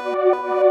Música